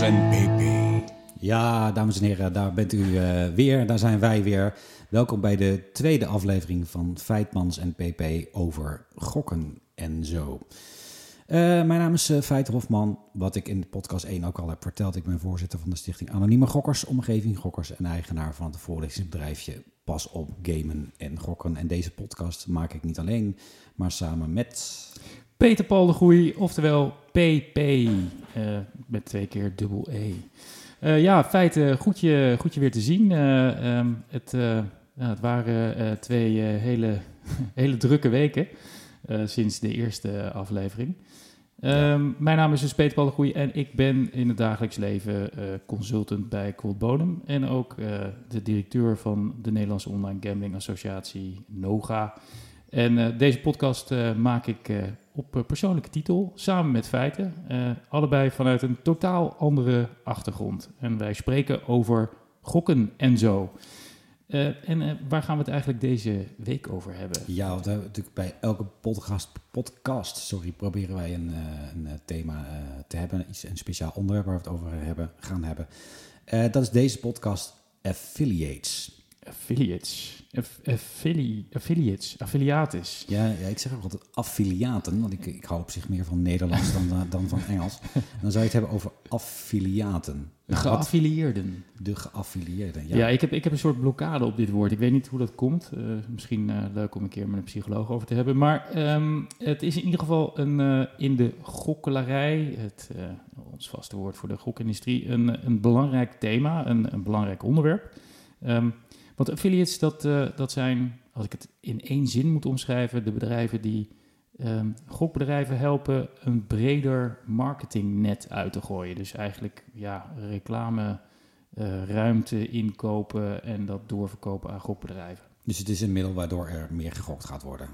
En. Ja, dames en heren, daar bent u eh, weer. Daar zijn wij weer. Welkom bij de tweede aflevering van Feitmans en PP over gokken en zo. Eh, mijn naam is uh, Feit Hofman. Wat ik in podcast 1 ook al heb verteld. Ik ben voorzitter van de stichting Anonieme Gokkers, Omgeving Gokkers en eigenaar van het voorlichtingsbedrijfje Pas op Gamen en Gokken. En deze podcast maak ik niet alleen, maar samen met... Peter Paul de Groei, oftewel PP, uh, met twee keer dubbel E. Uh, ja, feiten, goed je, goed je weer te zien. Uh, um, het, ja, het, waren twee hele, hele drukke weken sinds de eerste aflevering. Ja. Um, mijn naam is dus Peter Paul de Groei en ik ben in het dagelijks leven consultant bij Cold Bodem. En ook de directeur van de Nederlandse Online Gambling Associatie, NOGA. En deze podcast maak ik op persoonlijke titel, samen met feiten. allebei vanuit een totaal andere achtergrond. En wij spreken over gokken en zo. en waar gaan we het eigenlijk deze week over hebben? Ja, want natuurlijk bij elke podcast, podcast sorry, proberen wij een, een thema te hebben. Iets, een speciaal onderwerp waar we het over hebben, gaan hebben. dat is deze podcast Affiliates. Affiliates. Affili affiliates. Affiliates. Ja, ja, ik zeg ook altijd affiliaten, want ik, ik hou op zich meer van Nederlands dan, dan van Engels. En dan zou je het hebben over affiliaten. De geaffilieerden. De geaffilieerden, ja. Ja, ik heb, ik heb een soort blokkade op dit woord. Ik weet niet hoe dat komt. Uh, misschien uh, leuk om een keer met een psycholoog over te hebben. Maar um, het is in ieder geval een, uh, in de gokkelarij, het, ons vaste woord voor de gokindustrie, een, een belangrijk thema, een, een belangrijk onderwerp. Um, want affiliates, dat, uh, dat zijn, als ik het in één zin moet omschrijven, de bedrijven die um, gokbedrijven helpen een breder marketingnet uit te gooien. Dus eigenlijk ja, reclame, uh, ruimte inkopen en dat doorverkopen aan gokbedrijven. Dus het is een middel waardoor er meer gegokt gaat worden?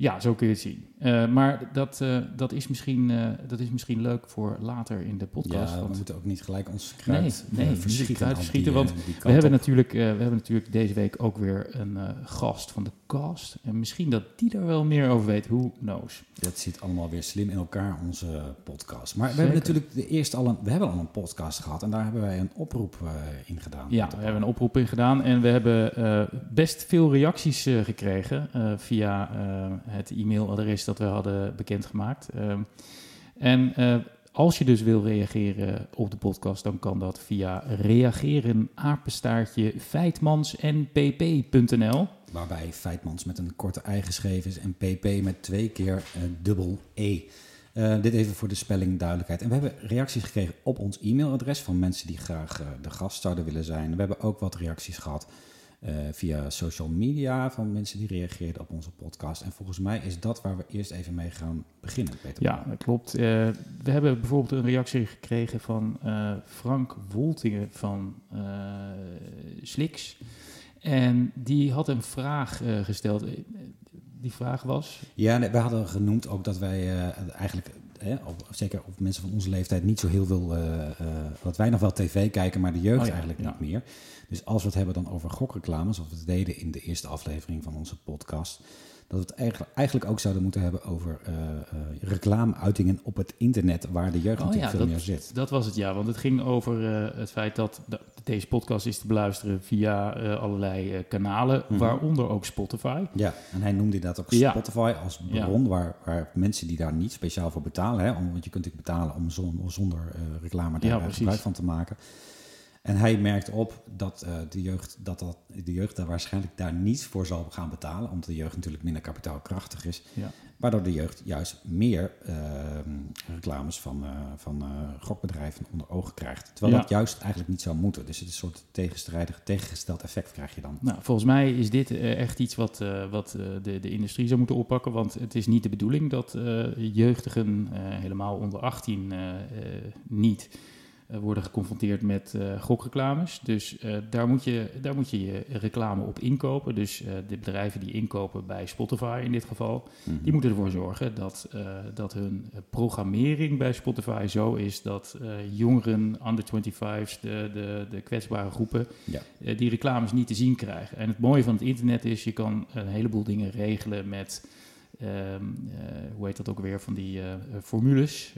Ja, zo kun je het zien. Uh, maar dat, uh, dat, is misschien, uh, dat is misschien leuk voor later in de podcast. Ja, want... we moeten ook niet gelijk ons kruid nee, nee, verschieten. Kruid verschieten want we hebben, natuurlijk, we hebben natuurlijk deze week ook weer een gast van de cast. En misschien dat die er wel meer over weet. Who knows? Dat zit allemaal weer slim in elkaar, onze podcast. Maar Zeker. we hebben natuurlijk de eerste al een, we hebben al een podcast gehad. En daar hebben wij een oproep in gedaan. Ja, we hebben een oproep in gedaan. En we hebben best veel reacties gekregen via het e-mailadres dat we hadden bekendgemaakt. Um, en uh, als je dus wil reageren op de podcast, dan kan dat via reageren feitmansnpp.nl. Waarbij feitmans met een korte ei geschreven is en pp met twee keer uh, dubbel e. Uh, dit even voor de spelling duidelijkheid. En we hebben reacties gekregen op ons e-mailadres van mensen die graag de gast zouden willen zijn. We hebben ook wat reacties gehad uh, via social media van mensen die reageerden op onze podcast. En volgens mij is dat waar we eerst even mee gaan beginnen. Peter ja, dat klopt. Uh, we hebben bijvoorbeeld een reactie gekregen van uh, Frank Woltingen van Slix. En die had een vraag gesteld. Die vraag was? Ja, we hadden genoemd ook dat wij eigenlijk Hè, op, zeker op mensen van onze leeftijd, niet zo heel veel. Uh, uh, dat wij nog wel tv kijken, maar de jeugd oh ja, eigenlijk ja. niet meer. Dus als we het hebben dan over gokreclames, zoals we het deden in de eerste aflevering van onze podcast, dat we het eigenlijk, eigenlijk ook zouden moeten hebben over uh, reclameuitingen op het internet, waar de jeugd oh, natuurlijk ja, veel dat, meer zit. Dat was het ja, want het ging over het feit dat deze podcast is te beluisteren via allerlei kanalen, mm -hmm. waaronder ook Spotify. Ja, en hij noemde dat ook Spotify als bron, waar, waar mensen die daar niet speciaal voor betalen, hè, om, want je kunt natuurlijk betalen om zon, zonder reclame daar gebruik van te maken. En hij merkt op dat, uh, de, jeugd, dat, dat de jeugd daar waarschijnlijk daar niet voor zal gaan betalen, omdat de jeugd natuurlijk minder kapitaalkrachtig is. Ja. Waardoor de jeugd juist meer uh, reclames van, uh, van gokbedrijven onder ogen krijgt. Terwijl ja. dat juist eigenlijk niet zou moeten. Dus het is een soort tegenstrijdig, tegengesteld effect krijg je dan. Nou, volgens mij is dit echt iets wat, wat de, de industrie zou moeten oppakken. Want het is niet de bedoeling dat jeugdigen, helemaal onder 18, niet worden geconfronteerd met uh, gokreclames. Dus uh, daar, moet je, daar moet je je reclame op inkopen. Dus uh, de bedrijven die inkopen bij Spotify in dit geval, mm -hmm. die moeten ervoor zorgen dat, dat hun programmering bij Spotify zo is dat jongeren, under 25's, de, de, de kwetsbare groepen, ja. die reclames niet te zien krijgen. En het mooie van het internet is, je kan een heleboel dingen regelen met, hoe heet dat ook weer, van die formules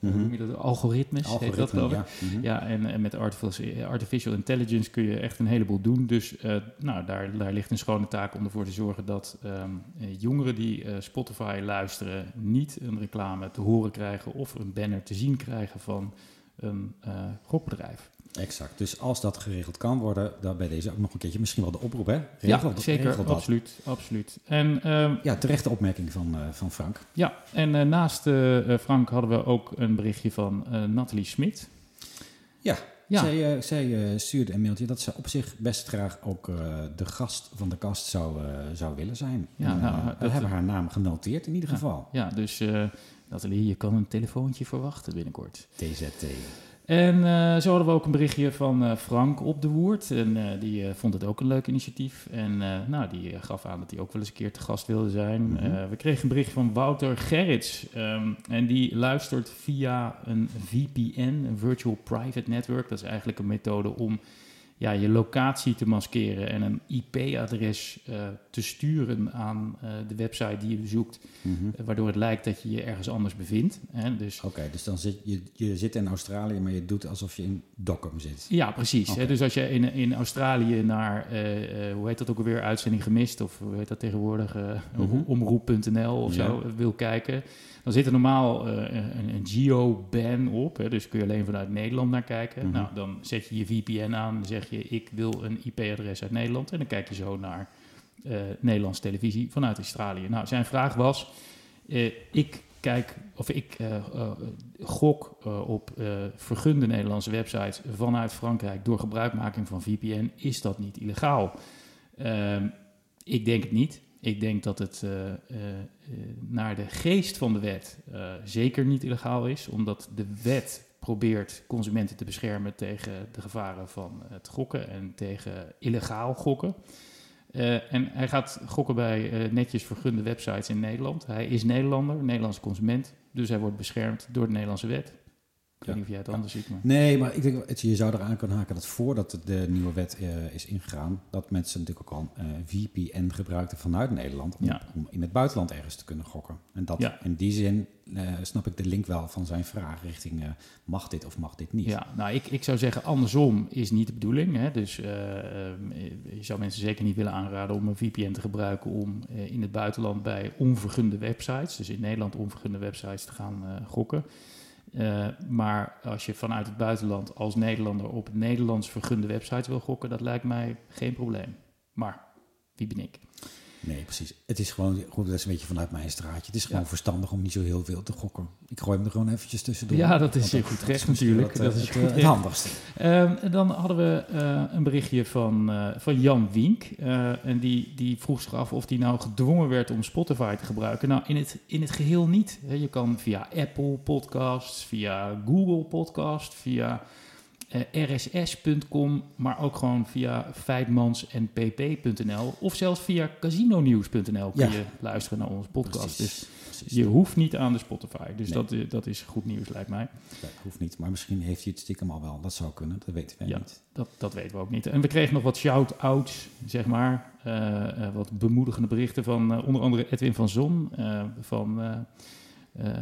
mm algoritmes, Algoritme, heet dat geloof ik. Ja, mhm. ja en, en, met artificial, intelligence kun je echt een heleboel doen. Dus nou, daar, daar ligt een schone taak om ervoor te zorgen dat ehm, jongeren die Spotify luisteren niet een reclame te horen krijgen of een banner te zien krijgen van een gokbedrijf. Exact. Dus als dat geregeld kan worden, dan bij deze ook nog een keertje misschien wel de oproep, hè? Regel, ja, zeker. Absoluut, absoluut. En, uh, ja, terechte opmerking van, uh, van Frank. Ja, en uh, naast uh, Frank hadden we ook een berichtje van Nathalie Smit. Ja, ja. zij, zij stuurde een mailtje dat ze op zich best graag ook de gast van de kast zou, zou willen zijn. Ja, en, nou, we hebben haar naam genoteerd in ieder geval. Ja, dus Nathalie, je kan een telefoontje verwachten binnenkort. TZT. En uh, zo hadden we ook een berichtje van uh, Frank op de Woerd. En uh, die vond het ook een leuk initiatief. En nou, die gaf aan dat hij ook wel eens een keer te gast wilde zijn. Mm -hmm. we kregen een berichtje van Wouter Gerrits. Um, en die luistert via een VPN, een Virtual Private Network. Dat is eigenlijk een methode om ja, je locatie te maskeren en een IP-adres uh, eh, te sturen aan uh, de website die je bezoekt, mm -hmm. uh, waardoor het lijkt dat je je ergens anders bevindt. Dus, Oké, dus dan zit je, je zit in Australië, maar je doet alsof je in Dockham zit. Ja, precies. Okay. Hè? Dus als je in, in Australië naar, hoe heet dat ook alweer, uitzending gemist, of hoe heet dat tegenwoordig, mm -hmm. omroep.nl of ja. zo, wil kijken, dan zit er normaal uh, een, een geo-ban op. Hè, dus kun je alleen vanuit Nederland naar kijken. Mm -hmm. Nou, dan zet je je VPN aan. Dan zeg je, ik wil een IP-adres uit Nederland. En dan kijk je zo naar uh, Nederlandse televisie vanuit Australië. Nou, zijn vraag was, uh, ik kijk, of ik gok op vergunde Nederlandse websites vanuit Frankrijk door gebruikmaking van VPN. Is dat niet illegaal? Ehm, ik denk het niet. Ik denk dat het uh, uh, naar de geest van de wet zeker niet illegaal is, omdat de wet probeert consumenten te beschermen tegen de gevaren van het gokken en tegen illegaal gokken. en hij gaat gokken bij netjes vergunde websites in Nederland. Hij is Nederlander, Nederlandse consument, dus hij wordt beschermd door de Nederlandse wet. Ik weet niet of jij het anders ziet. Maar... Nee, maar ik denk dat je zou eraan kunnen haken dat voordat de nieuwe wet uh, is ingegaan, dat mensen natuurlijk ook al uh, eh, VPN gebruikten vanuit Nederland om, in het buitenland ergens te kunnen gokken. En dat in die zin uh, snap ik de link wel van zijn vraag richting mag dit of mag dit niet. Ja, nou ik, ik zou zeggen andersom is niet de bedoeling. Hè? Dus je zou mensen zeker niet willen aanraden om een VPN te gebruiken om in het buitenland bij onvergunde websites, dus in Nederland onvergunde websites te gaan gokken. Uh, maar als je vanuit het buitenland als Nederlander op Nederlands vergunde websites wil gokken, dat lijkt mij geen probleem. Maar wie ben ik? Nee, precies. Het is gewoon, goed, dat is een beetje vanuit mijn straatje. Het is gewoon verstandig om niet zo heel veel te gokken. Ik gooi hem er gewoon eventjes tussendoor. Ja, dat is je goed recht natuurlijk. Dat, is het, het handigste. Um, dan hadden we uh, een berichtje van, uh, van Jan Wink. Uh, en die, die vroeg zich af of hij nou gedwongen werd om Spotify te gebruiken. Nou, in het, in het geheel niet. Je kan via Apple Podcasts, via Google Podcast, via uh, eh, rss.com, maar ook gewoon via feitmans en pp.nl of zelfs via casinonews.nl kun ja. je luisteren naar onze podcast. Precies. Dus Precies. je hoeft niet aan de Spotify. Dus nee. dat, eh, dat is goed nieuws, lijkt mij. Dat hoeft niet, maar misschien heeft hij het stiekem al wel. Dat zou kunnen, dat weten we ja, niet. Dat, dat weten we ook niet. En we kregen nog wat shout-outs, zeg maar. Uh, uh, wat bemoedigende berichten van onder andere Edwin van Zon, van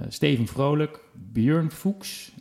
Steven Vrolijk, Björn Fuchs,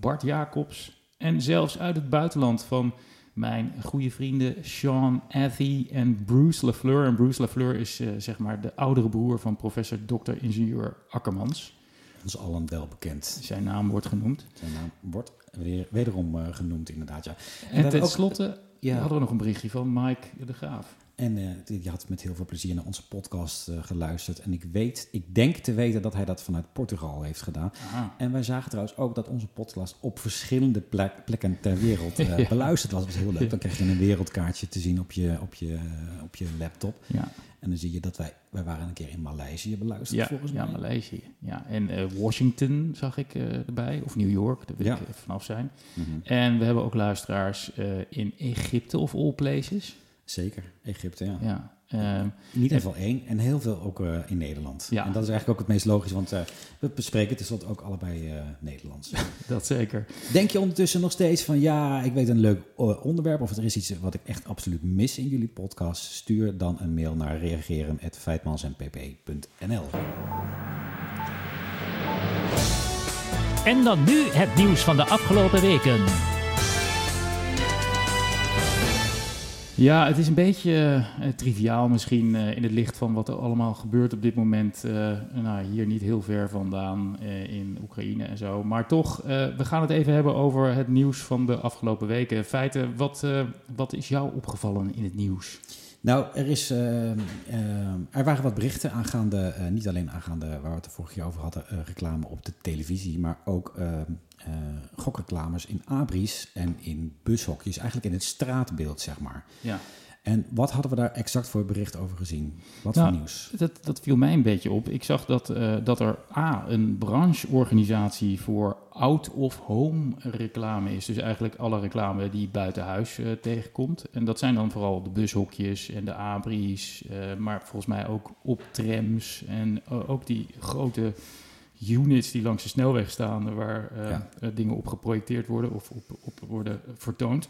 Bart Jacobs, en zelfs uit het buitenland van mijn goede vrienden Sean Athy en Bruce Lafleur. En Bruce Lafleur is uh, zeg maar de oudere broer van professor Dr. Ingenieur Akkermans. Dat is allen wel bekend. Zijn naam wordt genoemd. Zijn naam wordt weer, wederom uh, genoemd, inderdaad. Ja. En, en tenslotte ja. hadden we nog een berichtje van Mike de Graaf. En uh, die had met heel veel plezier naar onze podcast uh, geluisterd. En ik weet, ik denk te weten dat hij dat vanuit Portugal heeft gedaan. Aha. En wij zagen trouwens ook dat onze podcast op verschillende plek, plekken ter wereld uh, ja. beluisterd was. Dat was heel leuk. Dan krijg je een wereldkaartje te zien op je, op je, op je laptop. Ja. En dan zie je dat wij, wij waren een keer in Maleisië beluisterd ja, volgens mij. Ja, Maleisië. Ja. En Washington zag ik erbij, of New York, daar wil ja. ik vanaf zijn. Mm -hmm. En we hebben ook luisteraars in Egypte of all places. Zeker, Egypte, ja. ja. Uh, in ieder geval één en heel veel ook uh, in Nederland. Ja. En dat is eigenlijk ook het meest logisch, want uh, we bespreken tenslotte ook allebei Nederlands. dat zeker. Denk je ondertussen nog steeds van ja, ik weet een leuk onderwerp of er is iets wat ik echt absoluut mis in jullie podcast? Stuur dan een mail naar reageren@feitmansenpp.nl. En dan nu het nieuws van de afgelopen weken. Ja, het is een beetje uh, triviaal misschien uh, in het licht van wat er allemaal gebeurt op dit moment. Uh, nou, hier niet heel ver vandaan in Oekraïne en zo. Maar toch, we gaan het even hebben over het nieuws van de afgelopen weken. Feiten, wat, wat is jou opgevallen in het nieuws? Nou, er, is, er waren wat berichten aangaande, niet alleen aangaande waar we het de vorige keer over hadden, reclame op de televisie, maar ook uh, gokreclames in abris en in bushokjes, eigenlijk in het straatbeeld, zeg maar. Ja. En wat hadden we daar exact voor bericht over gezien? Wat voor nou, nieuws? Dat, dat viel mij een beetje op. Ik zag dat, uh, dat er A, een brancheorganisatie voor out-of-home reclame is. Dus eigenlijk alle reclame die buiten huis uh, tegenkomt. En dat zijn dan vooral de bushokjes en de abris, uh, maar volgens mij ook op trams en ook die grote units die langs de snelweg staan, waar uh, dingen op geprojecteerd worden of op, op worden vertoond.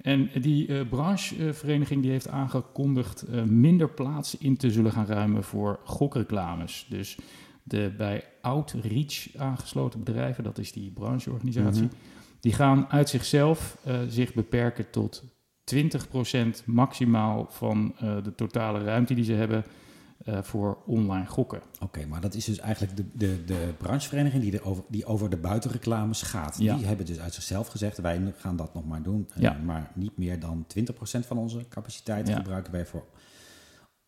En die uh, branchevereniging die heeft aangekondigd minder plaats in te zullen gaan ruimen voor gokreclames. Dus de bij Outreach aangesloten bedrijven, dat is die brancheorganisatie, mhm. die gaan uit zichzelf zich beperken tot 20% maximaal van de totale ruimte die ze hebben uh, voor online gokken. Oké, maar dat is dus eigenlijk de, de, de branchevereniging die, de over, die over de buitenreclames gaat. Die hebben dus uit zichzelf gezegd, wij gaan dat nog maar doen. Uh, ja. Maar niet meer dan 20% van onze capaciteit gebruiken wij voor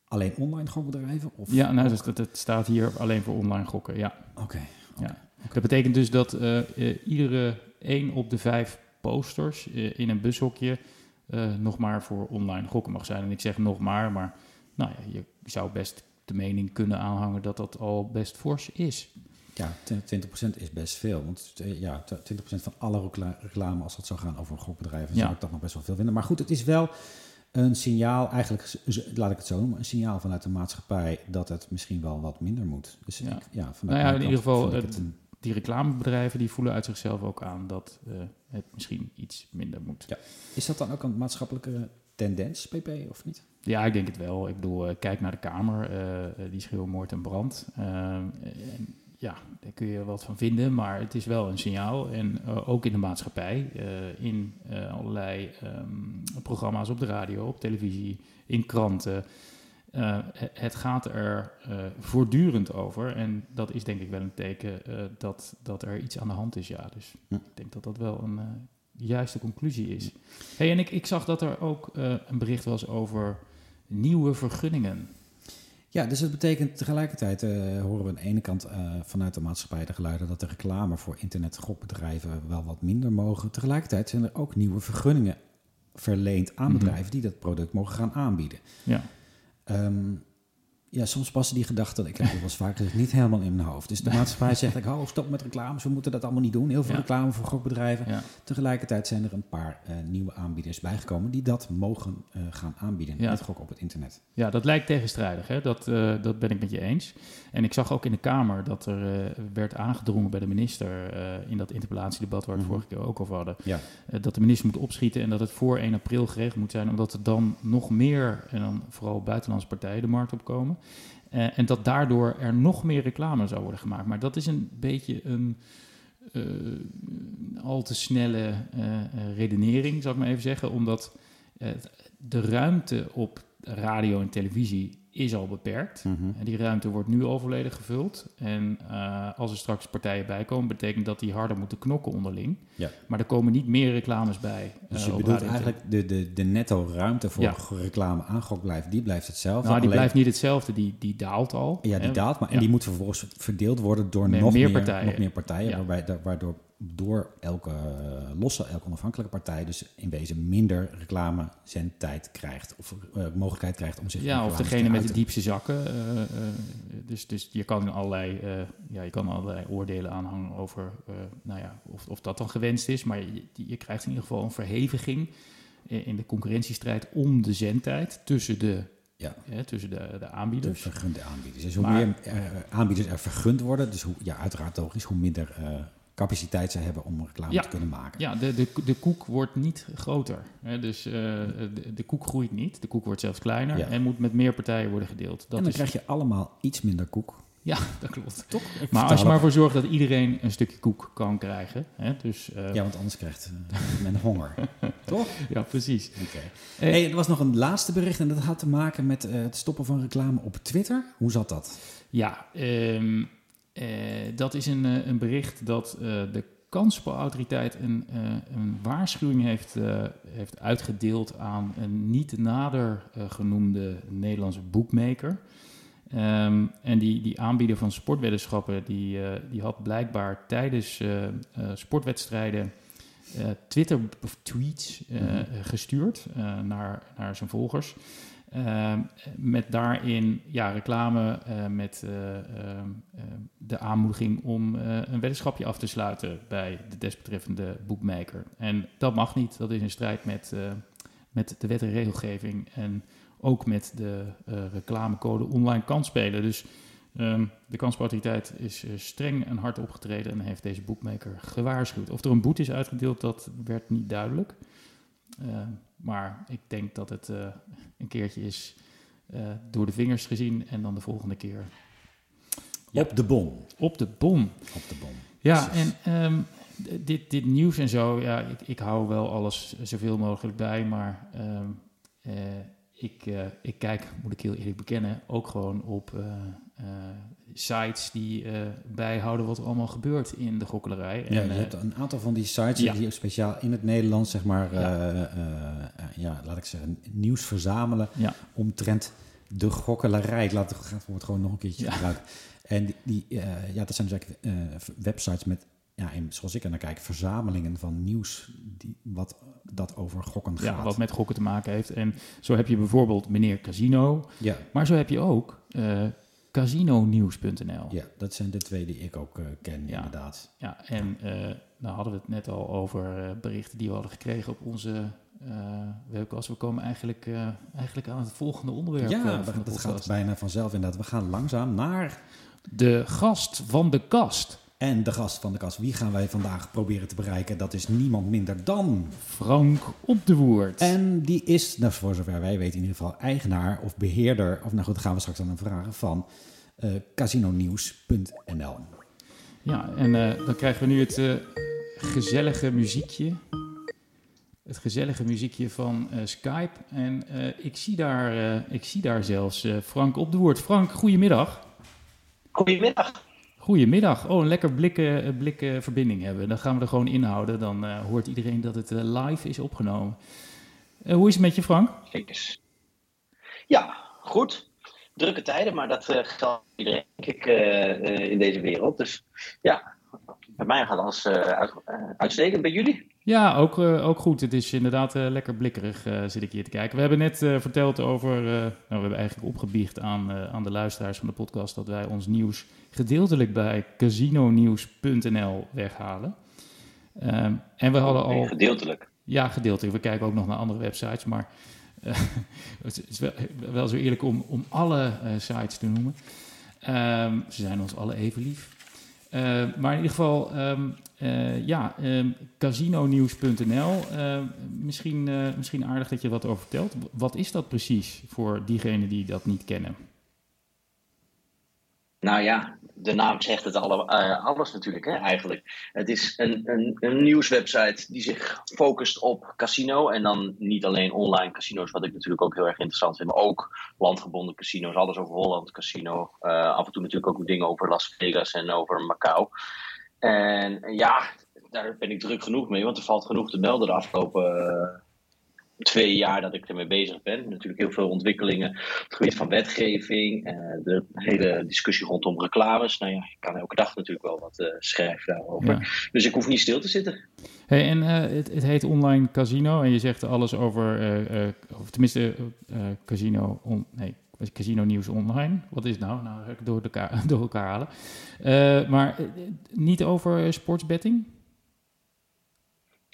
alleen online gokbedrijven? Of ja, nou, dus dat, het staat hier alleen voor online gokken, ja. Oké. ja. Dat betekent dus dat uh, iedere één op de vijf posters in een bushokje nog maar voor online gokken mag zijn. En ik zeg nog maar, maar nou ja, je zou best de mening kunnen aanhangen dat dat al best fors is. Ja, 20% is best veel. Want eh, ja, 20% van alle reclame, als dat zou gaan over een gokbedrijf, ja. zou ik dat nog best wel veel vinden. Maar goed, het is wel een signaal, eigenlijk, laat ik het zo noemen, een signaal vanuit de maatschappij dat het misschien wel wat minder moet. Dus ja, ja, vanuit nou ja in ieder geval, die reclamebedrijven die voelen uit zichzelf ook aan dat uh, het misschien iets minder moet. Ja. Is dat dan ook een maatschappelijke tendens, PP, of niet? Ja, ik denk het wel. Ik bedoel, uh, kijk naar de Kamer, uh, die schreeuwen moord en brand. En, ja, daar kun je wat van vinden, maar het is wel een signaal. En ook in de maatschappij, in allerlei um, programma's op de radio, op televisie, in kranten. het gaat er voortdurend over. En dat is denk ik wel een teken dat, dat er iets aan de hand is. Ja, dus ik denk dat dat wel een juiste conclusie is. Hey, en ik, ik zag dat er ook uh, een bericht was over nieuwe vergunningen. Ja, dus het betekent tegelijkertijd uh, horen we aan de ene kant uh, vanuit de maatschappij de geluiden dat de reclame voor internetgokbedrijven wel wat minder mogen. Tegelijkertijd zijn er ook nieuwe vergunningen verleend aan mhm. bedrijven die dat product mogen gaan aanbieden. Ja. Um, ja, soms passen die gedachten, ik heb het wel eens vaak niet helemaal in mijn hoofd. Dus de maatschappij zegt, ik hou stop met reclames, we moeten dat allemaal niet doen. Heel veel reclame voor gokbedrijven. Ja. Tegelijkertijd zijn er een paar uh, nieuwe aanbieders bijgekomen die dat mogen uh, gaan aanbieden, ja. gok op het internet. Ja, dat lijkt tegenstrijdig, hè? Dat, uh, dat ben ik met je eens. En ik zag ook in de Kamer dat er werd aangedrongen bij de minister in dat interpellatiedebat waar we het mm vorige keer ook over hadden, ja. dat de minister moet opschieten en dat het voor 1 april geregeld moet zijn, omdat er dan nog meer, en dan vooral buitenlandse partijen, de markt opkomen. Uh, en dat daardoor er nog meer reclame zou worden gemaakt. Maar dat is een beetje een uh, al te snelle uh, redenering, zou ik maar even zeggen. Omdat de ruimte op radio en televisie is al beperkt. Mhm. En die ruimte wordt nu al volledig gevuld. En uh, als er straks partijen bij komen, betekent dat die harder moeten knokken onderling. Ja. Maar er komen niet meer reclames bij. Dus je uh, bedoelt eigenlijk de, de, de netto ruimte voor ja. reclame aangok blijft, die blijft hetzelfde. Nou, die blijft niet hetzelfde, die, die daalt al. Ja, die daalt, maar en die moet vervolgens verdeeld worden door nog, meer, partijen. nog meer partijen, waarbij, waardoor door elke losse, elke onafhankelijke partij dus in wezen minder reclame zendtijd krijgt. Of uh, mogelijkheid krijgt om zich Ja, of degene met de diepste zakken. Uh, uh, dus, dus je kan allerlei, ja, je kan allerlei oordelen aanhangen over nou ja, of, of dat dan gewenst is. Maar je, je krijgt in ieder geval een verheviging in de concurrentiestrijd om de zendtijd tussen de ja. tussen de, de aanbieders. De vergunde aanbieders. Dus hoe meer aanbieders er vergund worden, dus hoe, ja, uiteraard logisch, hoe minder capaciteit ze hebben om reclame te kunnen maken. Ja, de, de, de koek wordt niet groter. Hè? Dus uh, de, de, koek groeit niet. De koek wordt zelfs kleiner en moet met meer partijen worden gedeeld. Dat en dan krijg je allemaal iets minder koek. Ja, dat klopt. Toch? maar als je maar voor zorgt dat iedereen een stukje koek kan krijgen. Hè? Dus, uh... Ja, want anders krijgt uh, men honger. Toch? Ja, precies. Okay. Hey, er was nog een laatste bericht en dat had te maken met het stoppen van reclame op Twitter. Hoe zat dat? Ja, um, dat is een, een bericht dat de kansspelautoriteit een, een waarschuwing heeft, heeft uitgedeeld aan een niet nader genoemde Nederlandse boekmaker. Um, en die, die aanbieder van sportweddenschappen, die, uh, die had blijkbaar tijdens uh, uh, sportwedstrijden Twitter of tweets mm -hmm. gestuurd naar, naar zijn volgers. Ehm, met daarin ja, reclame met ehm, de aanmoediging om een weddenschapje af te sluiten bij de desbetreffende boekmaker. En dat mag niet, dat is in strijd met, met de wet en regelgeving. En ook met de reclamecode online kansspelen. Dus de kansspelautoriteit is streng en hard opgetreden en heeft deze boekmaker gewaarschuwd. Of er een boete is uitgedeeld, dat werd niet duidelijk. Uh, maar ik denk dat het uh, een keertje is door de vingers gezien en dan de volgende keer. Ja, op de bom. Op de bom. Op de bom. Ja, Precies. en um, dit, dit nieuws en zo, ja, ik, ik hou wel alles zoveel mogelijk bij, maar um, ik, uh, ik kijk, moet ik heel eerlijk bekennen, ook gewoon op sites die bijhouden wat er allemaal gebeurt in de gokkelerij. Ja, en, je hebt een aantal van die sites ja. die speciaal in het Nederlands, zeg maar, ja. ja laat ik zeggen, nieuws verzamelen ja. omtrent de gokkelerij. Laat het gewoon nog een keertje gebruiken. En die, ja, dat zijn dus eigenlijk websites met ja, in, zoals ik er naar kijk, verzamelingen van nieuws die, wat dat over gokken gaat. Ja, wat met gokken te maken heeft. En zo heb je bijvoorbeeld meneer Casino. Ja. Maar zo heb je ook eh, casinonieuws.nl. Ja, dat zijn de twee die ik ook uh, ken, ja. inderdaad. Ja, en uh, nou hadden we het net al over berichten die we hadden gekregen op onze webcast. We komen eigenlijk, eigenlijk aan het volgende onderwerp. Ja, dat gaat bijna vanzelf inderdaad. We gaan langzaam naar... De gast van de kast. En de gast van de kast, wie gaan wij vandaag proberen te bereiken? Dat is niemand minder dan... Frank Op de Woord. En die is, nou, voor zover wij weten, in ieder geval eigenaar of beheerder... of nou goed, dat gaan we straks aan hem vragen, van uh, casinonieuws.nl. Ja, en uh, dan krijgen we nu het uh, gezellige muziekje. Het gezellige muziekje van Skype. En ik, zie daar, ik zie daar zelfs Frank Op de Woord. Frank, goedemiddag. Goedemiddag. Goedemiddag. Oh, een lekker blikken, eh, blikken verbinding hebben. Dan gaan we er gewoon inhouden. Dan uh, hoort iedereen dat het uh, live is opgenomen. Hoe is het met je, Frank? Kijk Ja, goed. Drukke tijden, maar dat geldt iedereen, denk ik, in deze wereld. Dus ja, bij mij gaat alles uit, uitstekend. Bij jullie? Ja, ook, uh, ook goed. Het is inderdaad lekker blikkerig, zit ik hier te kijken. We hebben net verteld over, nou, we hebben eigenlijk opgebiecht aan, aan de luisteraars van de podcast dat wij ons nieuws gedeeltelijk bij casinonieuws.nl weghalen. Um, en we hadden al... Gedeeltelijk? Ja, gedeeltelijk. We kijken ook nog naar andere websites, maar het is wel, wel, zo eerlijk om, om alle sites te noemen. Um, ze zijn ons alle even lief. Maar in ieder geval, um, uh, ja, um, casinonieuws.nl. Uh, misschien, uh, misschien aardig dat je wat over vertelt. Wat is dat precies voor diegenen die dat niet kennen? Nou ja, de naam zegt het alle, alles natuurlijk, hè, eigenlijk. Het is een, een, een nieuwswebsite die zich focust op casino. En dan niet alleen online casino's, wat ik natuurlijk ook heel erg interessant vind. Maar ook landgebonden casino's, alles over Holland casino. af en toe natuurlijk ook dingen over Las Vegas en over Macau. En ja, daar ben ik druk genoeg mee, want er valt genoeg te melden de afgelopen uh, twee jaar dat ik ermee bezig ben. Natuurlijk heel veel ontwikkelingen op het gebied van wetgeving, uh, de hele discussie rondom reclames. Nou ja, ik kan elke dag natuurlijk wel wat uh, schrijven daarover. Dus ik hoef niet stil te zitten. Hey, en het, het, heet online casino en je zegt alles over, of tenminste casino, on, nee, Casino Nieuws Online. Wat is nou? Nou, door elkaar, door elkaar halen. Maar niet over sportsbetting?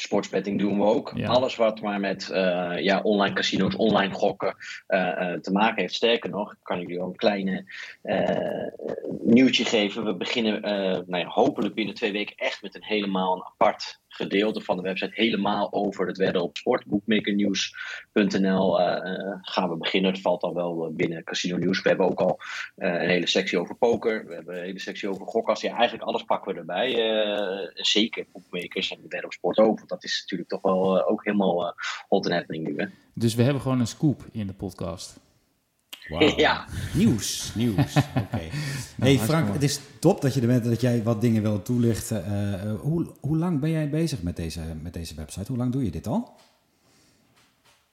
Sportsbetting doen we ook. Ja. Alles wat maar met uh, ja, online casino's, online gokken te maken heeft. Sterker nog, kan ik jullie ook een kleine nieuwtje geven. We beginnen nou ja, hopelijk binnen twee weken echt met een helemaal een apart gedeelte van de website helemaal over het wedden op sport. Bookmakernieuws.nl uh, gaan we beginnen. Het valt dan wel binnen Casino Nieuws. We hebben ook al een hele sectie over poker. We hebben een hele sectie over gokas. Ja, eigenlijk alles pakken we erbij. zeker bookmakers en wedden op sport ook. Want dat is natuurlijk toch wel ook helemaal hot and happening nu. Dus we hebben gewoon een scoop in de podcast. Wow. Ja. Nieuws, nieuws. Oké. Okay. Nou, hey Frank, het is top dat je er bent dat jij wat dingen wil toelichten. Uh, hoe, hoe lang ben jij bezig met deze, met deze website? Hoe lang doe je dit al?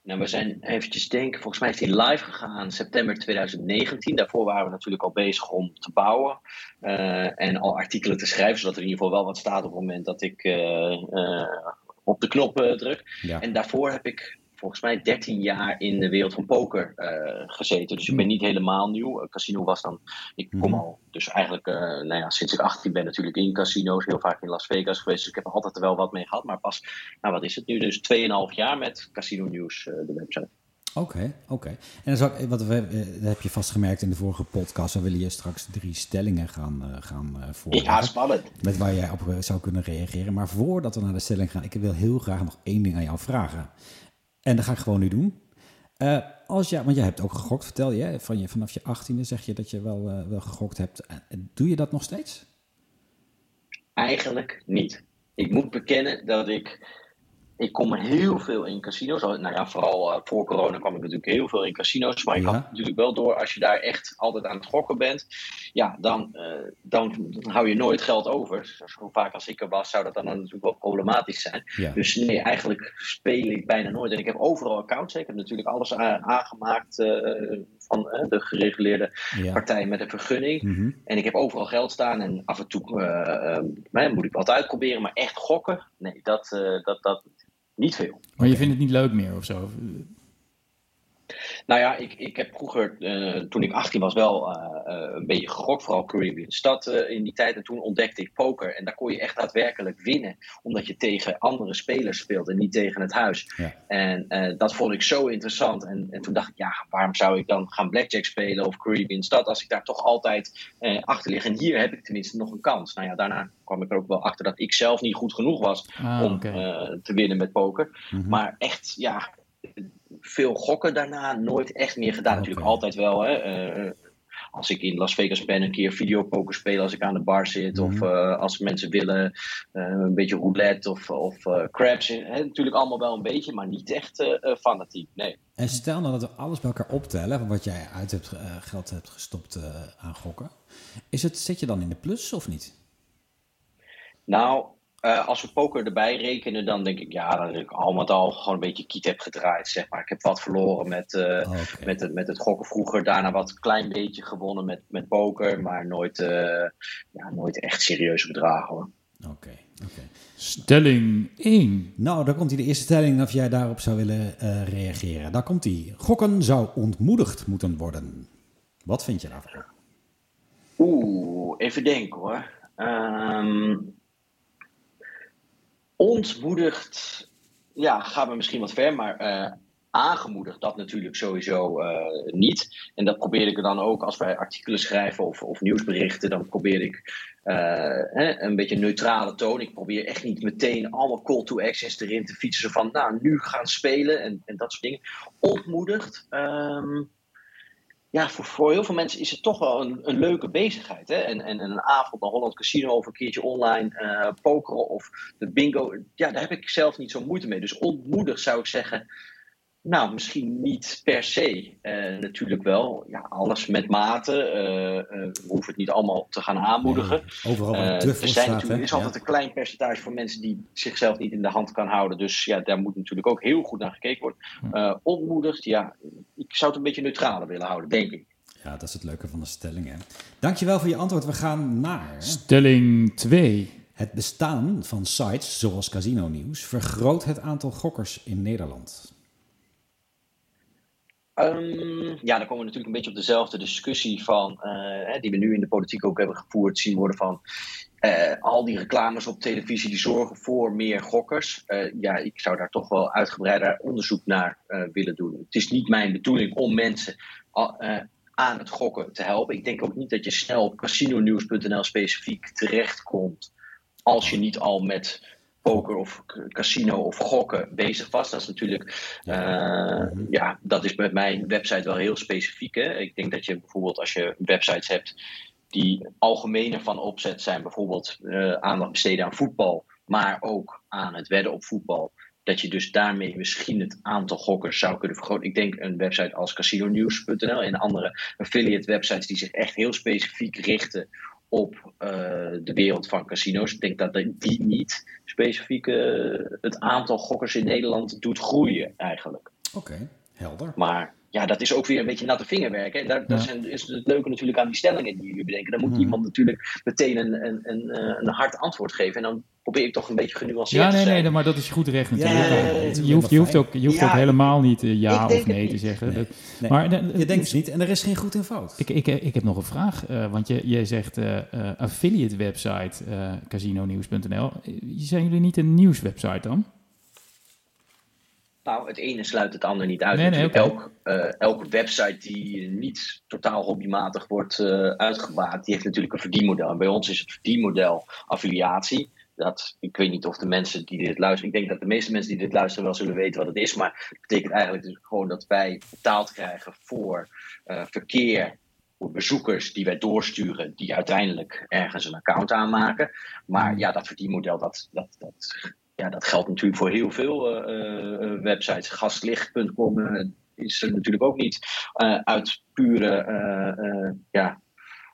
Nou, we zijn eventjes denken, volgens mij is die live gegaan september 2019. Daarvoor waren we natuurlijk al bezig om te bouwen uh, en al artikelen te schrijven, zodat er in ieder geval wel wat staat op het moment dat ik uh, op de knop druk. Ja. En daarvoor heb ik volgens mij 13 jaar in de wereld van poker uh, gezeten. Dus ik ben niet helemaal nieuw. Casino was dan. Ik kom mhm. al. Dus eigenlijk, uh, nou ja, sinds ik 18 ben, natuurlijk in casino's. Heel vaak in Las Vegas geweest. Dus ik heb er altijd wel wat mee gehad. Maar pas, nou wat is het nu? Dus 2,5 jaar met Casino Nieuws, uh, de website. Oké, oké. En dan wat we, dat heb je vastgemerkt in de vorige podcast. We willen je straks drie stellingen gaan, gaan voorleggen. Ja, spannend. Met waar jij op zou kunnen reageren. Maar voordat we naar de stelling gaan, ik wil heel graag nog één ding aan jou vragen. En dat ga ik gewoon nu doen. Uh, als ja, want jij hebt ook gegokt, vertel je. Van je vanaf je achttiende zeg je dat je wel, uh, wel gegokt hebt. Doe je dat nog steeds? Eigenlijk niet. Ik moet bekennen dat ik ik kom heel veel in casino's. Nou ja, vooral uh, voor corona kwam ik natuurlijk heel veel in casino's. Maar ik had natuurlijk wel door, als je daar echt altijd aan het gokken bent, ja, dan, uh, dan, dan, hou je nooit geld over. Dus hoe vaak als ik er was, zou dat dan natuurlijk wel problematisch zijn. Ja. Dus nee, eigenlijk speel ik bijna nooit. En ik heb overal accounts. Ik heb natuurlijk alles aangemaakt uh, van de gereguleerde ja. partij met een vergunning. Mm -hmm. En ik heb overal geld staan en af en toe moet ik wat uitproberen. Maar echt gokken, nee, dat, dat, dat, niet veel. Maar je vindt het niet leuk meer of zo? Nou ja, ik, ik heb vroeger, uh, toen ik 18 was, wel uh, uh, een beetje gegokt, vooral Caribbean Stad in die tijd. En toen ontdekte ik poker. En daar kon je echt daadwerkelijk winnen, omdat je tegen andere spelers speelt en niet tegen het huis. Ja. En dat vond ik zo interessant. En, en toen dacht ik, ja, waarom zou ik dan gaan blackjack spelen of Caribbean Stad als ik daar toch altijd achter lig? En hier heb ik tenminste nog een kans. Nou ja, daarna kwam ik er ook wel achter dat ik zelf niet goed genoeg was ah, om okay. te winnen met poker. Mm -hmm. Maar echt, ja, veel gokken daarna nooit echt meer gedaan. Natuurlijk altijd wel. Hè, uh, als ik in Las Vegas ben, een keer videopoker spelen als ik aan de bar zit. Mm. Of uh, als mensen willen uh, een beetje roulette of, of craps. Hè, natuurlijk allemaal wel een beetje, maar niet echt fanatiek. Nee. En stel nou dat we alles bij elkaar optellen, wat jij uit hebt, geld hebt gestopt aan gokken. Is het, zit je dan in de plus of niet? Nou, uh, als we poker erbij rekenen, dan denk ik, ja, dat ik al met al gewoon een beetje kiet heb gedraaid, zeg maar. Ik heb wat verloren met, uh, okay. met, het, met het gokken vroeger. Daarna wat klein beetje gewonnen met, met poker, maar nooit, uh, ja, nooit echt serieuze bedragen, hoor. Oké, okay. Stelling 1. Nou, dan komt hij de eerste stelling of jij daarop zou willen reageren. Daar komt hij. Gokken zou ontmoedigd moeten worden. Wat vind je daarvan? Oeh, even denken hoor. Um, ontmoedigd, ja, gaan we misschien wat ver, maar uh, aangemoedigd dat natuurlijk sowieso uh, niet. En dat probeer ik dan ook als wij artikelen schrijven of, of nieuwsberichten, dan probeer ik uh, hè, een beetje neutrale toon. Ik probeer echt niet meteen allemaal call to access erin te fietsen van nou, nu gaan spelen en, en dat soort dingen. Ontmoedigd. Um, ja, voor, heel veel mensen is het toch wel een, een leuke bezigheid. Hè? En, en, en, een avond naar Holland Casino of een keertje online uh, pokeren of de bingo. Ja, daar heb ik zelf niet zo moeite mee. Dus ontmoedig zou ik zeggen. Nou, misschien niet per se. Uh, natuurlijk wel. Ja, alles met mate. Uh, uh, we hoeven het niet allemaal te gaan aanmoedigen. Nee, overal uh, er zijn natuurlijk, Er is altijd ja. een klein percentage van mensen die zichzelf niet in de hand kan houden. Dus ja, daar moet natuurlijk ook heel goed naar gekeken worden. ontmoedigd, ja, ik zou het een beetje neutraler willen houden, denk ik. Ja, dat is het leuke van de stellingen. Dankjewel voor je antwoord. We gaan naar... Stelling 2. Het bestaan van sites zoals Casino Nieuws vergroot het aantal gokkers in Nederland. Um, ja, dan komen we natuurlijk een beetje op dezelfde discussie van, uh, die we nu in de politiek ook hebben gevoerd, zien worden van uh, al die reclames op televisie die zorgen voor meer gokkers. Uh, ja, ik zou daar toch wel uitgebreider onderzoek naar willen doen. Het is niet mijn bedoeling om mensen aan het gokken te helpen. Ik denk ook niet dat je snel op casinonews.nl specifiek terechtkomt als je niet al met poker of casino of gokken bezig was. Dat is natuurlijk, ja, uh, ja dat is bij mijn website wel heel specifiek. Hè? Ik denk dat je bijvoorbeeld als je websites hebt die algemener van opzet zijn, bijvoorbeeld uh, aandacht besteden aan voetbal, maar ook aan het wedden op voetbal. Dat je dus daarmee misschien het aantal gokkers zou kunnen vergroten. Ik denk een website als casinonews.nl en andere affiliate websites die zich echt heel specifiek richten op uh, de wereld van casino's. Ik denk dat die niet specifiek uh, het aantal gokkers in Nederland doet groeien eigenlijk. Oké, okay, helder. Maar ja, dat is ook weer een beetje natte vingerwerk. Hè? Daar, dat is het leuke natuurlijk aan die stellingen die jullie bedenken. Dan moet Mhm. iemand natuurlijk meteen een, een, een, eh, een hard antwoord geven. En dan probeer ik toch een beetje genuanceerd Ja, te nee, zijn. nee, maar dat is je goed recht Ja, natuurlijk. ja, ja, Ja, je, hoeft, je hoeft ook, je hoeft Ja, ook helemaal niet eh, ja of nee te zeggen. Nee. Dat- Nee, Maar de- je denkt het niet en er is geen goed en fout. Ik, ik, ik heb nog een vraag, eh, want je, jij zegt eh, eh, affiliate website eh casinonews.nl. Eh, Zijn jullie niet een nieuwswebsite dan? Nou, het ene sluit het ander niet uit. Nee, nee. Elk, eh, elke website die niet totaal hobbymatig wordt eh uitgebaat, die heeft natuurlijk een verdienmodel. En bij ons is het verdienmodel affiliatie. Dat, ik weet niet of de mensen die dit luisteren, ik denk dat de meeste mensen die dit luisteren wel zullen weten wat het is. Maar het betekent eigenlijk dus gewoon dat wij betaald krijgen voor eh, verkeer, voor bezoekers die wij doorsturen, die uiteindelijk ergens een account aanmaken. Maar ja, dat verdienmodel, dat, dat, dat, ja, dat geldt natuurlijk voor heel veel eh, eh, websites. Gastlicht.com eh, is er natuurlijk ook niet eh, uit pure eh, eh, ja,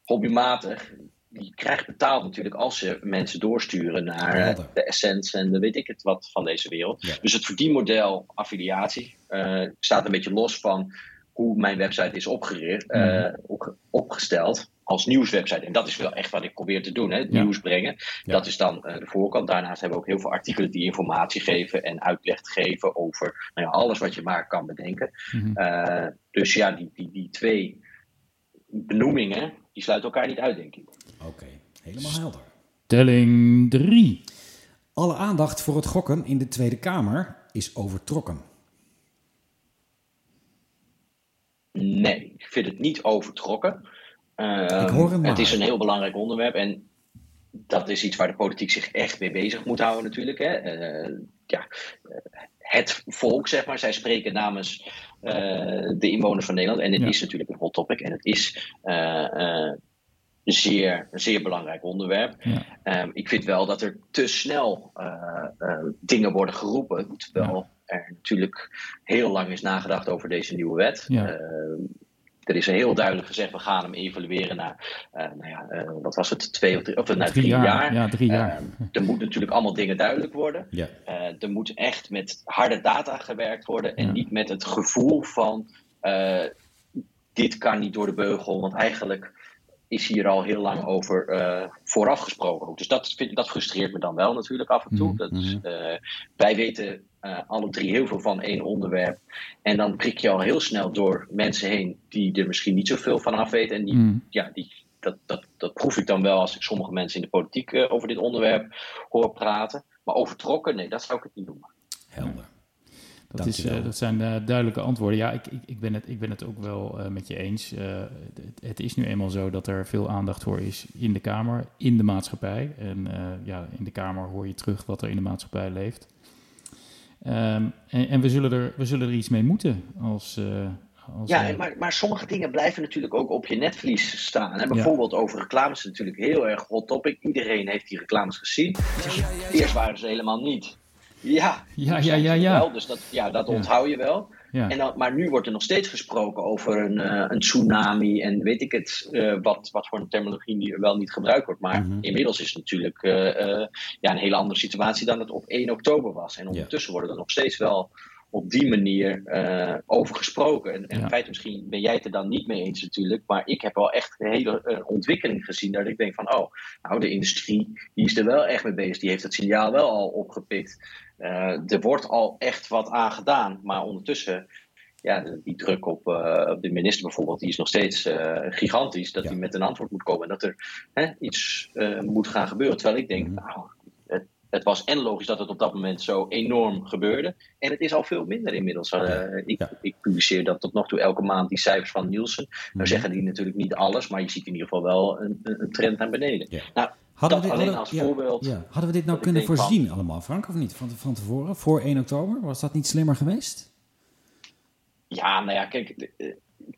hobbymatig. Die krijgt betaald natuurlijk als ze mensen doorsturen naar eh, de Essence en de weet ik het wat van deze wereld. Ja. Dus het verdienmodel affiliatie eh, staat een beetje los van hoe mijn website is opgericht, eh, op- opgesteld als nieuwswebsite. En dat is wel echt wat ik probeer te doen, hè? het Ja. nieuws brengen. Ja. Dat is dan eh, de voorkant. Daarnaast hebben we ook heel veel artikelen die informatie geven en uitleg geven over nou ja, alles wat je maar kan bedenken. Mhm. Eh, dus ja, die, die, die twee benoemingen, die sluiten elkaar niet uit, denk ik. Oké, helemaal helder. Telling 3. Alle aandacht voor het gokken in de Tweede Kamer is overtrokken. Nee, ik vind het niet overtrokken. Ehm, Ik hoor hem maar. het is een heel belangrijk onderwerp en dat is iets waar de politiek zich echt mee bezig moet houden natuurlijk. Hè. Eh, ja, eh, het volk, zeg maar, zij spreken namens eh, de inwoners van Nederland en het Ja. is natuurlijk een hot topic en het is eh, zeer, een zeer belangrijk onderwerp. Ja. Ehm, ik vind wel dat er te snel dingen worden geroepen, terwijl er natuurlijk heel lang is nagedacht over deze nieuwe wet. Er is heel duidelijk gezegd, we gaan hem evalueren naar, eh, nou ja, eh, wat was het, twee of drie, of, naar Drie drie jaar. jaar. Ja, drie jaar. Ehm, er moet natuurlijk allemaal dingen duidelijk worden. Ja. Eh, er moet echt met harde data gewerkt worden en Ja. niet met het gevoel van eh, dit kan niet door de beugel, want eigenlijk is hier al heel lang over eh, vooraf gesproken. Dus dat, vind, dat frustreert me dan wel natuurlijk af en toe. Mhm, Dat, is, eh, wij weten eh, alle drie heel veel van één onderwerp. En dan prik je al heel snel door mensen heen die er misschien niet zoveel van af weten. En die, Mm. ja, die, dat, dat, dat proef ik dan wel als ik sommige mensen in de politiek eh, over dit onderwerp hoor praten. Maar overtrokken, nee, dat zou ik het niet noemen. Helder. Dat, is, eh, dat zijn eh, duidelijke antwoorden. Ja, ik, ik, ik, ben het, ik ben het ook wel eh, met je eens. Eh, het, het is nu eenmaal zo dat er veel aandacht voor is in de Kamer, in de maatschappij. En eh, ja, in de Kamer hoor je terug wat er in de maatschappij leeft. Ehm, en en we, zullen er, we zullen er iets mee moeten als... eh, als Ja, eh, maar, maar sommige dingen blijven natuurlijk ook op je netvlies staan. Hè? Bijvoorbeeld over reclames is natuurlijk heel erg hot topic. Iedereen heeft die reclames gezien. Eerst waren ze helemaal niet. Ja, Ja, ja, ja. Wel, dus dat, ja, dat onthoud je wel. Ja. En dan, maar nu wordt er nog steeds gesproken over een, eh, een tsunami en weet ik het, eh, wat, wat voor een terminologie die wel niet gebruikt wordt. Maar Mhm. inmiddels is het natuurlijk eh, ja, een hele andere situatie dan het op 1 oktober was. En ondertussen worden er nog steeds wel op die manier eh, over gesproken. En, en Ja. in feite, misschien ben jij het er dan niet mee eens natuurlijk, maar ik heb wel echt een hele eh, ontwikkeling gezien dat ik denk van, oh, nou de industrie die is er wel echt mee bezig, die heeft het signaal wel al opgepikt. Eh, er wordt al echt wat aan gedaan, maar ondertussen ja, die druk op, op de minister bijvoorbeeld, die is nog steeds gigantisch. Dat Ja. hij met een antwoord moet komen en dat er hè, iets moet gaan gebeuren. Terwijl ik denk, Mhm. nou, het, was en logisch dat het op dat moment zo enorm gebeurde. En het is al veel minder inmiddels. Eh, ik, Ja. ik publiceer dat tot nog toe elke maand die cijfers van Nielsen. Nou Mhm. zeggen die natuurlijk niet alles, maar je ziet in ieder geval wel een, een trend naar beneden. Ja. Nou, Hadden dat we dit, alleen als voorbeeld. Ja, Hadden we dit nou kunnen voorzien allemaal, Frank, of niet? Van, van tevoren, voor 1 oktober? Was dat niet slimmer geweest? Ja, nou ja, kijk,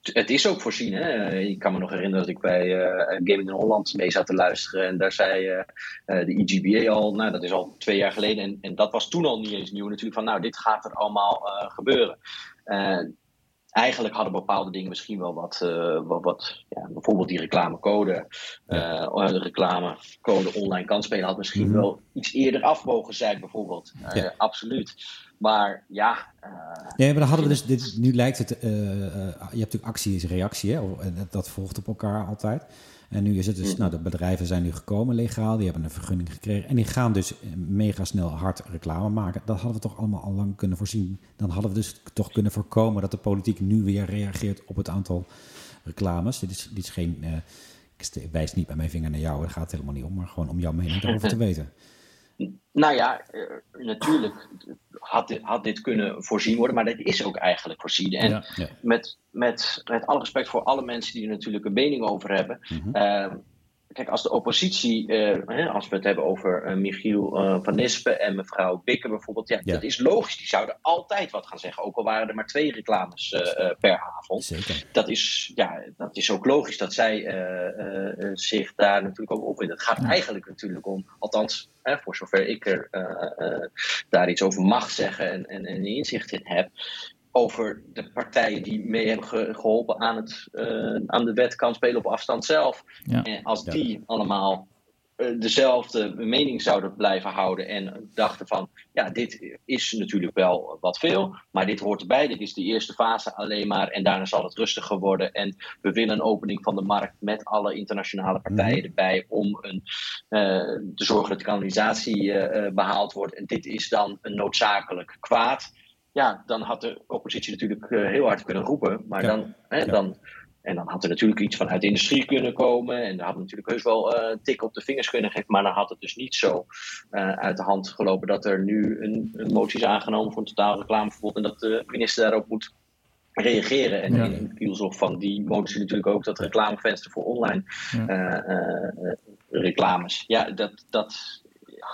het is ook voorzien. Hè? Ik kan me nog herinneren dat ik bij uh, Gaming in Holland mee zat te luisteren. En daar zei uh, de EGBA al, nou dat is al twee jaar geleden. En, en dat was toen al niet eens nieuw natuurlijk. Van nou, dit gaat er allemaal gebeuren. Eigenlijk hadden bepaalde dingen misschien wel wat, wat, wat ja, bijvoorbeeld die reclamecode, ja. de reclamecode online kan spelen, had misschien mhm. wel iets eerder af mogen zijn, bijvoorbeeld. Ja. Absoluut. Maar ja. Nee, maar dan hadden we dus. Dit, nu lijkt het. Je hebt natuurlijk actie is reactie. Hè? En dat volgt op elkaar altijd. En nu is het dus. Mm. Nou, de bedrijven zijn nu gekomen legaal. Die hebben een vergunning gekregen. En die gaan dus mega snel hard reclame maken. Dat hadden we toch allemaal al lang kunnen voorzien. Dan hadden we dus toch kunnen voorkomen dat de politiek nu weer reageert op het aantal reclames. Dit is, dit is geen. ik wijs niet met mijn vinger naar jou. Daar gaat het helemaal niet om. Maar gewoon om jouw mening erover te weten. Nou ja, natuurlijk had dit, had dit kunnen voorzien worden, maar dat is ook eigenlijk voorzien. En Met, met, met alle respect voor alle mensen die er natuurlijk een mening over hebben. Mm kijk, als de oppositie, uh, als we het hebben over uh, Michiel uh, van Nispen en mevrouw Bikker bijvoorbeeld, ja, dat is logisch. Die zouden altijd wat gaan zeggen, ook al waren er maar twee reclames per avond. Zeker. Dat is, ja, dat is ook logisch dat zij zich daar natuurlijk ook op in. Het gaat eigenlijk natuurlijk om, althans, voor zover ik er daar iets over mag zeggen en, en, en inzicht in heb, over de partijen die mee hebben geholpen aan, het, uh, aan de wet kan spelen op afstand zelf. En als die allemaal uh, dezelfde mening zouden blijven houden en dachten van, ja, dit is natuurlijk wel wat veel, maar dit hoort erbij, dit is de eerste fase alleen maar en daarna zal het rustiger worden. En we willen een opening van de markt met alle internationale partijen mhm. erbij om een, uh, te zorgen dat de kanalisatie behaald wordt. En dit is dan een noodzakelijk kwaad ja, dan had de oppositie natuurlijk eh, heel hard kunnen roepen. Maar dan, hè, dan, en dan had er natuurlijk iets vanuit de industrie kunnen komen. En dan had natuurlijk heus wel uh, tik op de vingers kunnen geven. Maar dan had het dus niet zo uh, uit de hand gelopen dat er nu een, een motie is aangenomen voor een totaal reclameverbod. En dat de minister daarop moet reageren. En in de kielzog van die motie natuurlijk ook dat reclamevenster voor online reclames. Ja, dat, dat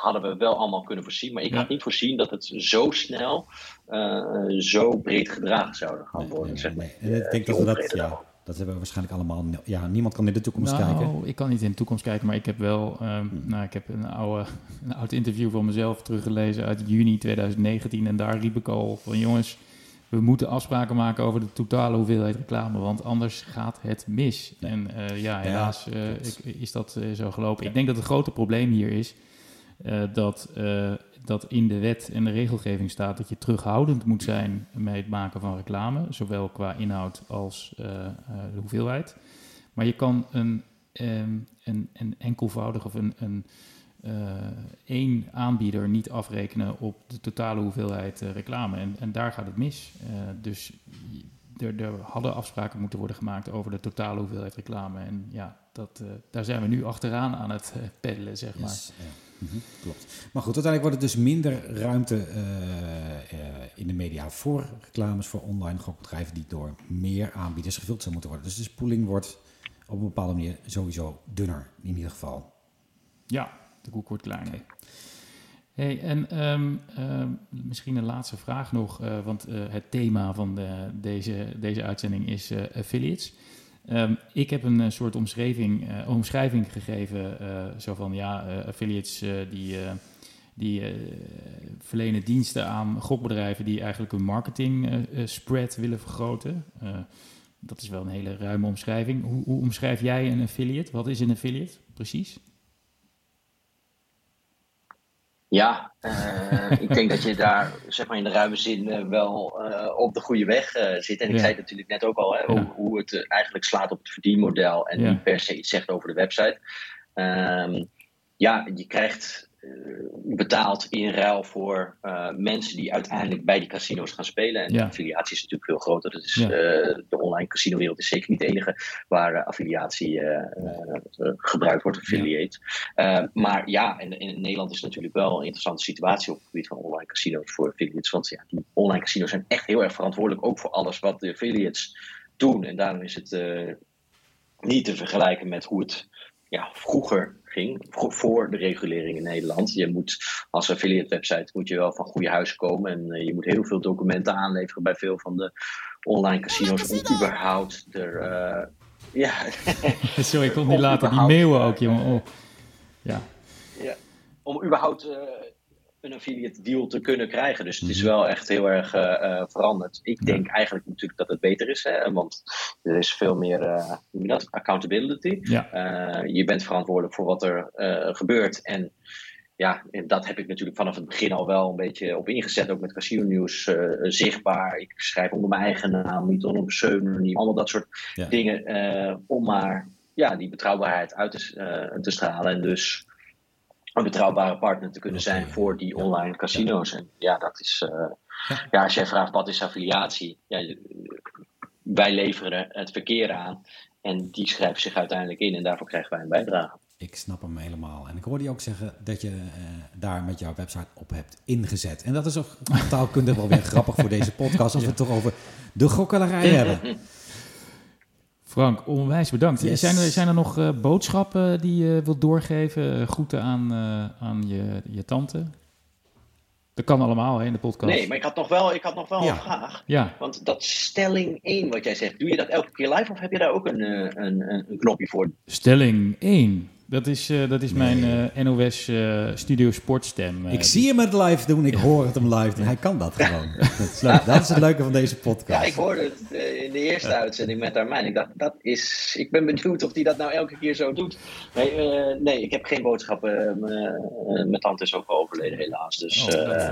hadden we wel allemaal kunnen voorzien. Maar ik had niet voorzien dat het zo snel, uh, zo breed gedragen zouden gaan worden. zeg maar. ik denk dat we dat, ja, dat hebben we waarschijnlijk allemaal. Ja, niemand kan in de toekomst nou, kijken. Ik kan niet in de toekomst kijken, maar ik heb wel. Um, nou, ik heb een, oude, een oud interview van mezelf teruggelezen uit juni 2019. En daar riep ik al van jongens. We moeten afspraken maken over de totale hoeveelheid reclame, want anders gaat het mis. En uh, ja, helaas uh, ik, is dat zo gelopen. Ik denk dat het grote probleem hier is uh, dat, uh, dat in de wet en de regelgeving staat dat je terughoudend moet zijn met het maken van reclame, zowel qua inhoud als uh, de hoeveelheid. Maar je kan een, um, een, een enkelvoudig of een, een één aanbieder niet afrekenen op de totale hoeveelheid reclame. En, en daar gaat het mis. dus er, er, hadden afspraken moeten worden gemaakt over de totale hoeveelheid reclame. En ja, dat, daar zijn we nu achteraan aan het peddelen, zeg maar. ja. Mhm, klopt. Maar goed, uiteindelijk wordt het dus minder ruimte uh, uh, in de media voor reclames voor online gokbedrijven die door meer aanbieders gevuld zou moeten worden. Dus de spoeling wordt op een bepaalde manier sowieso dunner in ieder geval. Ja, de koek wordt kleiner. Hey, en um, um, misschien een laatste vraag nog, uh, want het thema van de, deze, deze uitzending is affiliates. Um, ik heb een uh, soort omschrijving, uh, omschrijving gegeven, uh, zo van ja, affiliates die, die verlenen diensten aan gokbedrijven die eigenlijk hun marketing spread willen vergroten. dat is wel een hele ruime omschrijving. Hoe, hoe omschrijf jij een affiliate? Wat is een affiliate precies? Ja, uh, ik denk dat je daar zeg maar in de ruime zin uh, wel uh, op de goede weg zit. En ik ja. zei het natuurlijk net ook al, hè, hoe, hoe, het eigenlijk slaat op het verdienmodel en ja. niet per se iets zegt over de website. Um, ja, je krijgt eh, betaald in ruil voor uh, mensen die uiteindelijk bij die casino's gaan spelen. En ja. de affiliatie is natuurlijk veel groter. Dat is, ja. uh, de online casinowereld is zeker niet de enige waar uh, affiliatie gebruikt wordt, affiliate. Ja. maar ja, in, in, Nederland is natuurlijk wel een interessante situatie op het gebied van online casino's voor affiliates. Want ja, die online casino's zijn echt heel erg verantwoordelijk ook voor alles wat de affiliates doen. En daarom is het niet te vergelijken met hoe het ja, vroeger ging, voor de regulering in Nederland. Je moet als affiliate website moet je wel van goede huis komen en je moet heel veel documenten aanleveren bij veel van de online casino's om überhaupt er ja. Sorry, ik kon niet laten. Die meeuwen ook, jongen. Oh. Ja. ja. Om überhaupt uh, een affiliate deal te kunnen krijgen. Dus het is mhm. wel echt heel erg uh, veranderd. Ik denk eigenlijk natuurlijk dat het beter is. Hè, want er is veel meer uh, dat? accountability. Ja. je bent verantwoordelijk voor wat er gebeurt. En ja, en dat heb ik natuurlijk vanaf het begin al wel een beetje op ingezet. Ook met Casino Nieuws uh, zichtbaar. Ik schrijf onder mijn eigen naam, niet onder een pseudoniem. Allemaal dat soort dingen. Uh, om maar ja, die betrouwbaarheid uit te, uh, te, stralen. En dus een betrouwbare partner te kunnen zijn voor die online casino's. En ja, dat is. ja. als jij vraagt wat is affiliatie. Ja, wij leveren het verkeer aan. En die schrijven zich uiteindelijk in. En daarvoor krijgen wij een bijdrage. Ik snap hem helemaal. En ik hoorde je ook zeggen dat je uh, daar met jouw website op hebt ingezet. En dat is ook taalkundig wel weer grappig voor deze podcast, als we het toch over de gokkelarij hebben. Frank, onwijs bedankt. Zijn, er, zijn er nog uh, boodschappen die je wilt doorgeven? Uh, groeten aan, aan je, je tante? Dat kan allemaal hè, in de podcast. Nee, maar ik had nog wel, ik had nog wel een vraag. Ja. Want dat stelling 1 wat jij zegt, doe je dat elke keer live of heb je daar ook een, een, een, een knopje voor? Stelling 1. Dat is, uh, dat is mijn uh, NOS uh, Studio Sportstem. ik zie hem het live doen, ik hoor het hem live doen. Hij kan dat gewoon. dat, is leuk. dat is het leuke van deze podcast. Ja, ik hoorde het in de eerste uitzending met Armijn. Ik dacht, dat is... Ik ben benieuwd of hij dat nou elke keer zo doet. Nee, nee ik heb geen boodschappen. mijn tante is ook overleden helaas. Dus oh, dat,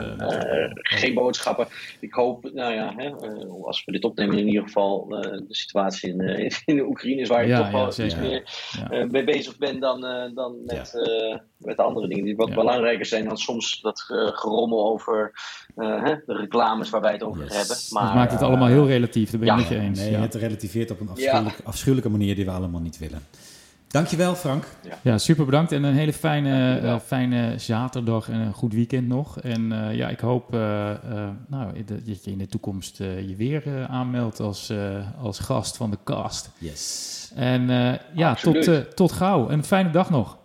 geen boodschappen. Ik hoop, nou ja, hè, als we dit opnemen in ieder geval... de situatie in, in de Oekraïne is waar je toch wel iets meer mee bezig bent dan uh, dan met, uh, met andere dingen die wat belangrijker zijn dan soms dat gerommel over hè, de reclames waar wij het over hebben. Maar, dat maakt het allemaal heel relatief, daar ben ik met je eens. Nee, het relativeert op een afschuwelijke, afschuwelijke manier die we allemaal niet willen. Dankjewel Frank. Ja. ja, super bedankt en een hele fijne, uh, fijne zaterdag en een goed weekend nog. En uh, ja, ik hoop uh, nou, dat je in de toekomst je weer aanmeldt als, als gast van de cast. Yes. En ja, tot, tot gauw. En een fijne dag nog.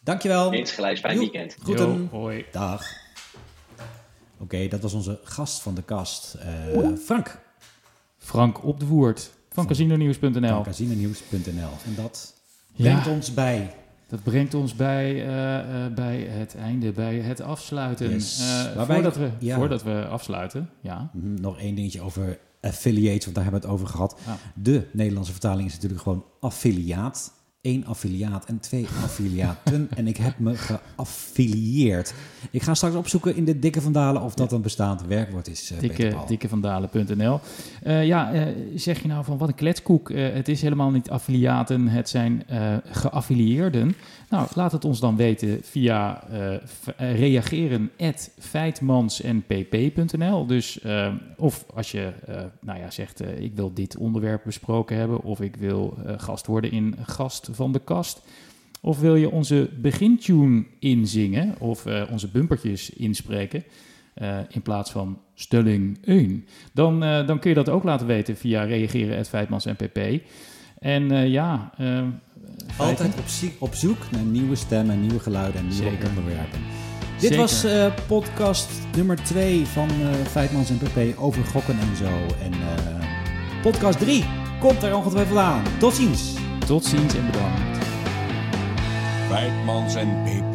Dankjewel. Eens gelijk, fijn weekend. Groeten. hoi. Dag. Oké, dat was onze gast van de kast, Frank. Frank op de Woerd. Van casinonieuws.nl. Van casinonieuws.nl. En dat brengt ons bij... Dat brengt ons bij, uh, uh, bij het einde, bij het afsluiten. Yes. Uh, voordat, we, ja. voordat we afsluiten, ja. -hmm. Nog één dingetje over affiliates, want daar hebben we het over gehad. De Nederlandse vertaling is natuurlijk gewoon affiliaat één affiliaat en twee affiliaten. en ik heb me geaffilieerd. Ik ga straks opzoeken in de Dikke Vandalen of dat een bestaand werkwoord is. Uh, Dikke, dikkevandalen.nl. Uh, ja, uh, zeg je nou van wat een kletskoek. het is helemaal niet affiliaten, het zijn geaffilieerden. Nou, laat het ons dan weten via reageren feitmansnpp.nl. Dus of als je nou ja, zegt ik wil dit onderwerp besproken hebben of ik wil gast worden in gast van de kast. Of wil je onze begintune inzingen of uh, onze bumpertjes inspreken uh, in plaats van Stelling 1? Dan, uh, dan kun je dat ook laten weten via reageren Feitmans NPP. En ja... Altijd op, op, zoek naar nieuwe stemmen, nieuwe geluiden en nieuwe Zeker. onderwerpen. Dit was podcast nummer 2 van Feitmans NPP over gokken en zo. En podcast 3 komt er ongetwijfeld aan. Tot ziens! Tot ziens en bedankt. Wijtmans en PP.